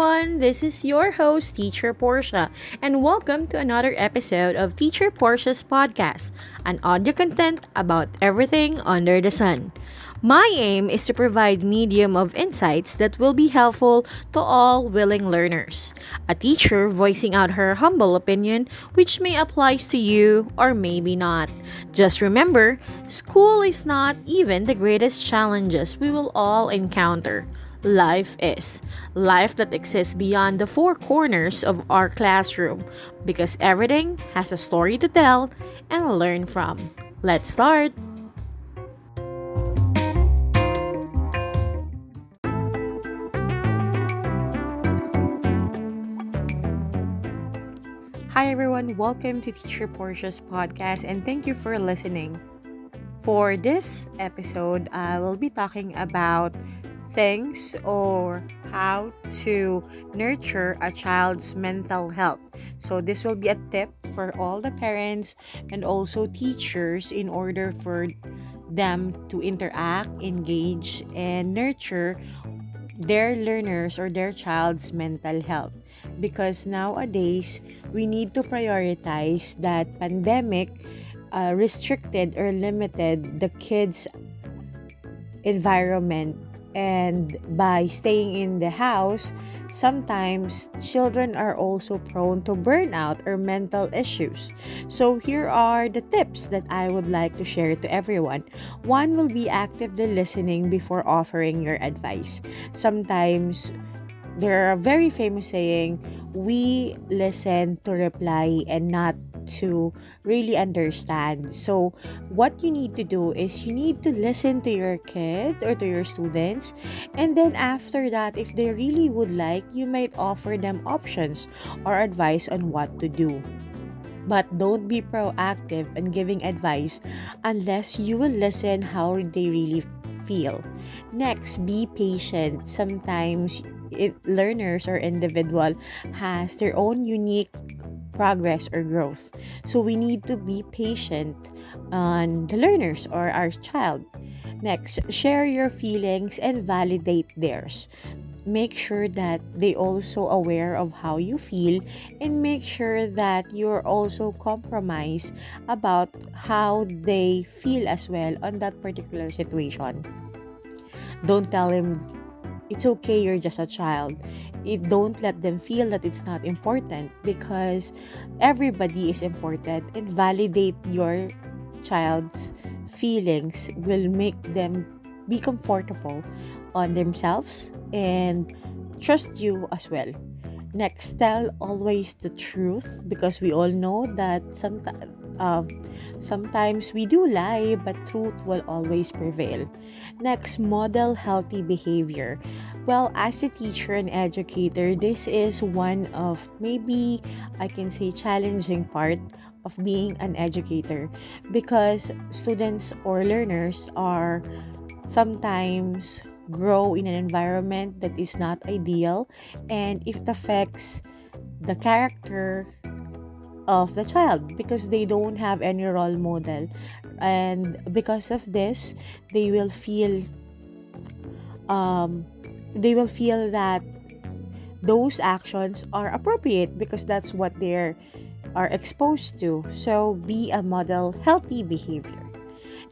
Everyone, this is your host, Teacher Portia, and welcome to another episode of Teacher Portia's podcast, an audio content about everything under the sun. My aim is to provide medium of insights that will be helpful to all willing learners. A teacher voicing out her humble opinion which may applies to you or maybe not. Just remember, school is not even the greatest challenges we will all encounter life is. Life that exists beyond the four corners of our classroom because everything has a story to tell and learn from. Let's start! Hi everyone, welcome to Teacher Portia's podcast and thank you for listening. For this episode, uh, I will be talking about things or how to nurture a child's mental health. So, this will be a tip for all the parents and also teachers in order for them to interact, engage, and nurture their learners or their child's mental health. Because nowadays we need to prioritize that pandemic uh, restricted or limited the kids environment and by staying in the house, sometimes children are also prone to burnout or mental issues. So, here are the tips that I would like to share to everyone. One will be actively listening before offering your advice. Sometimes there are very famous saying, we listen to reply and not to really understand. So, what you need to do is you need to listen to your kid or to your students, and then after that, if they really would like, you might offer them options or advice on what to do. But don't be proactive in giving advice unless you will listen how they really feel. Next, be patient. Sometimes learners or individual has their own unique progress or growth. So we need to be patient on the learners or our child. Next, share your feelings and validate theirs. Make sure that they also aware of how you feel and make sure that you're also compromise about how they feel as well on that particular situation. Don't tell them it's okay you're just a child. It don't let them feel that it's not important because everybody is important and validate your child's feelings will make them be comfortable on themselves and trust you as well. Next tell always the truth because we all know that sometimes um, sometimes we do lie, but truth will always prevail. Next, model healthy behavior. Well, as a teacher and educator, this is one of maybe I can say challenging part of being an educator because students or learners are sometimes grow in an environment that is not ideal and it affects the character of the child because they don't have any role model. And because of this they will feel um, they will feel that those actions are appropriate because that's what they are exposed to. So be a model healthy behavior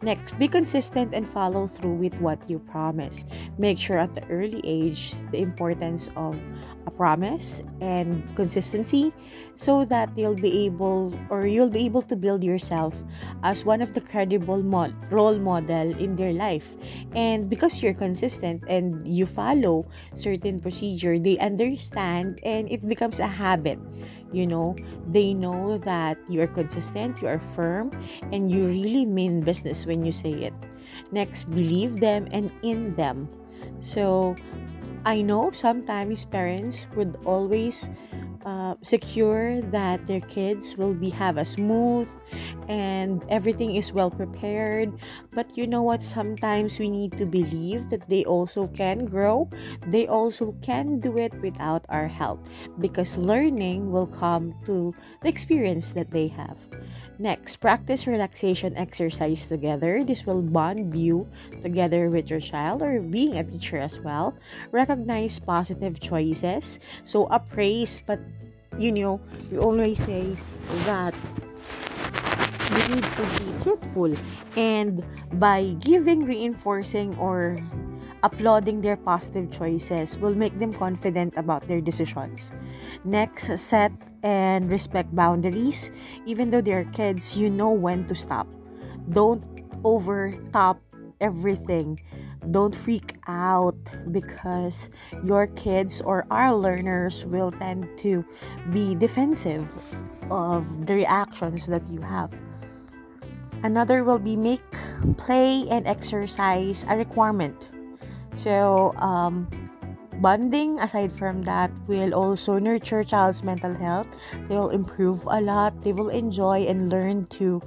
Next, be consistent and follow through with what you promise. Make sure at the early age the importance of a promise and consistency so that you'll be able or you'll be able to build yourself as one of the credible mo- role model in their life. And because you're consistent and you follow certain procedure, they understand and it becomes a habit you know they know that you're consistent you are firm and you really mean business when you say it. Next believe them and in them. So i know sometimes parents would always uh, secure that their kids will be have a smooth and everything is well prepared. But you know what? Sometimes we need to believe that they also can grow. They also can do it without our help because learning will come to the experience that they have Next, practice relaxation exercise together. This will bond you together with your child or being a teacher as well. Recognize positive choices. So, appraise, but you know, we always say that you need to be truthful. And by giving, reinforcing, or applauding their positive choices will make them confident about their decisions. Next, set and respect boundaries. Even though they're kids, you know when to stop. Don't overtop everything. Don't freak out because your kids or our learners will tend to be defensive of the reactions that you have. Another will be make play and exercise a requirement. So, um, bonding. Aside from that will also nurture child's mental health. They will improve a lot. They will enjoy and learn to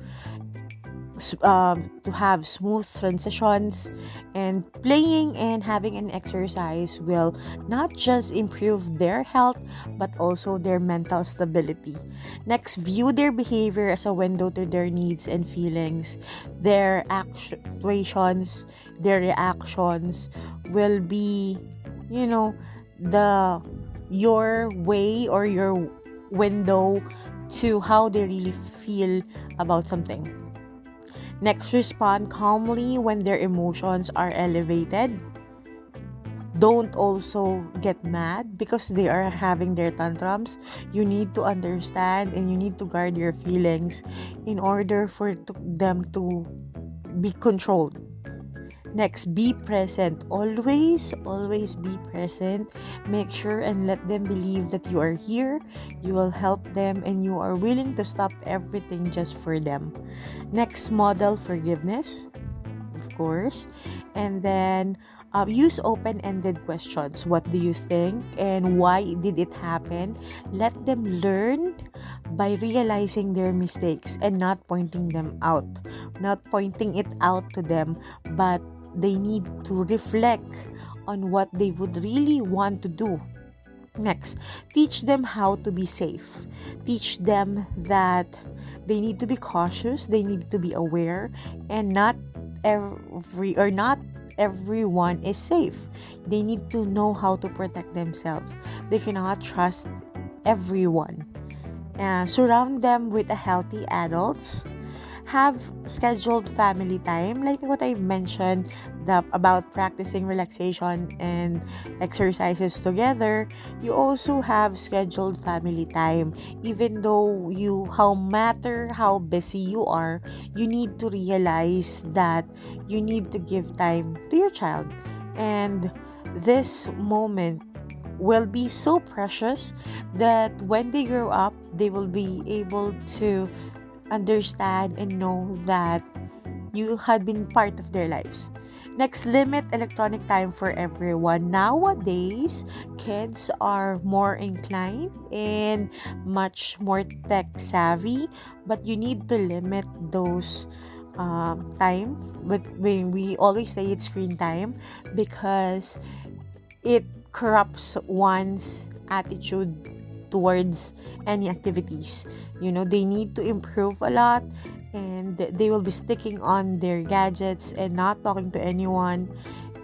um, to have smooth transitions. And playing and having an exercise will not just improve their health but also their mental stability. Next view their behavior as a window to their needs and feelings. Their actuations their reactions will be you know the your way or your window to how they really feel about something. Next respond calmly when their emotions are elevated. Don't also get mad because they are having their tantrums. You need to understand and you need to guard your feelings in order for them to be controlled Next, be present. Always, always be present. Make sure and let them believe that you are here, you will help them, and you are willing to stop everything just for them. Next, model forgiveness, of course. And then, uh, use open ended questions. What do you think and why did it happen? Let them learn by realizing their mistakes and not pointing them out, not pointing it out to them, but they need to reflect on what they would really want to do. Next, teach them how to be safe. Teach them that they need to be cautious, they need to be aware, and not every or not everyone is safe. They need to know how to protect themselves. They cannot trust everyone. Uh, surround them with a healthy adults have scheduled family time. Like what I've mentioned the, about practicing relaxation and exercises together you also have scheduled family time. Even though you how matter how busy you are you need to realize that you need to give time to your child. And this moment will be so precious that when they grow up they will be able to understand and know that you had been part of their lives. Next, limit electronic time for everyone. Nowadays, kids are more inclined and much more tech savvy, but you need to limit those um, time. But when we always say it's screen time because it corrupts one's attitude towards any activities. You know, they need to improve a lot and they will be sticking on their gadgets and not talking to anyone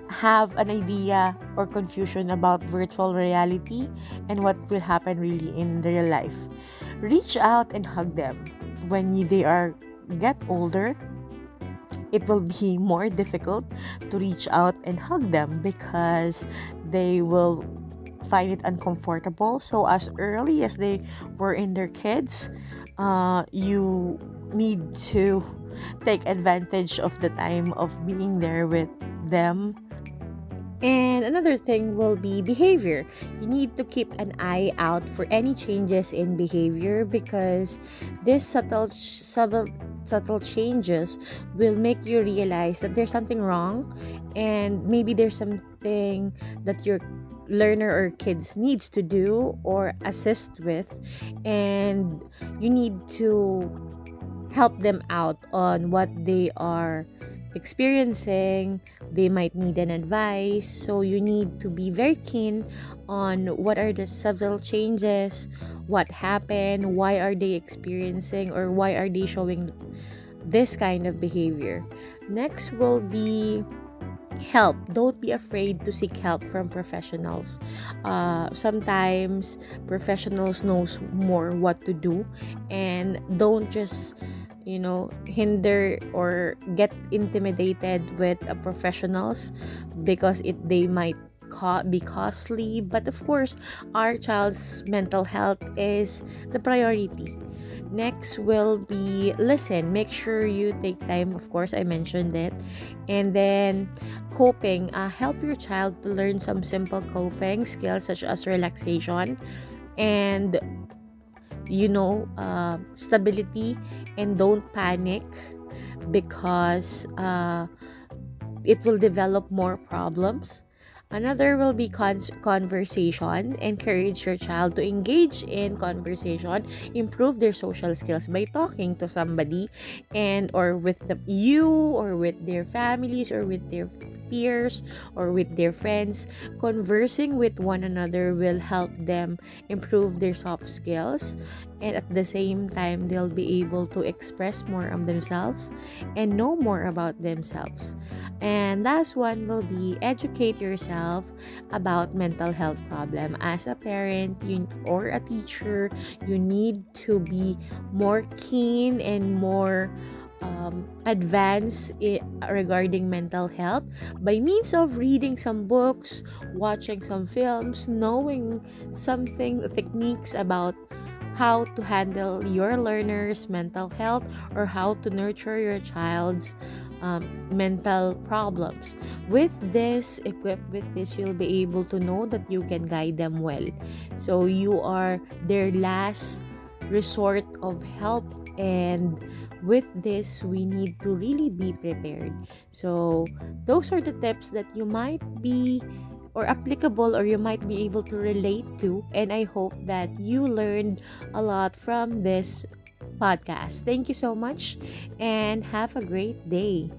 have an idea or confusion about virtual reality and what will happen really in real life reach out and hug them when they are get older it will be more difficult to reach out and hug them because they will find it uncomfortable. So, as early as they were in their kids, uh, you need to take advantage of the time of being there with them. And another thing will be behavior. You need to keep an eye out for any changes in behavior because these subtle, subtle, subtle changes will make you realize that there's something wrong and maybe there's something that your learner or kids needs to do or assist with and you need to help them out on what they are experiencing. They might need an advice. So you need to be very keen on what are the subtle changes, what happened, why are they experiencing, or why are they showing this kind of behavior. Next will be help. Don't be afraid to seek help from professionals. Uh, sometimes professionals knows more what to do and don't just you know hinder or get intimidated with uh, professionals because it they might be costly. But of course our child's mental health is the priority Next will be listen. Make sure you take time. Of course, I mentioned it. And then coping. Uh, help your child to learn some simple coping skills such as relaxation and you know uh, stability and don't panic because uh, it will develop more problems Another will be con- conversation. Encourage your child to engage in conversation, improve their social skills by talking to somebody and or with the you or with their families or with their peers or with their friends. Conversing with one another will help them improve their soft skills and at the same time they'll be able to express more of themselves and know more about themselves and last one will be educate yourself about mental health problem. As a parent you, or a teacher you need to be more keen and more um, regarding mental health by means of reading some books, watching some films, knowing something techniques about how to handle your learner's mental health or how to nurture your child's um, mental problems. With this, equipped with this, you'll be able to know that you can guide them well. So you are their last resort of help and with this we need to really be prepared so those are the tips that you might be or applicable or you might be able to relate to. And I hope that you learned a lot from this podcast. Thank you so much and have a great day.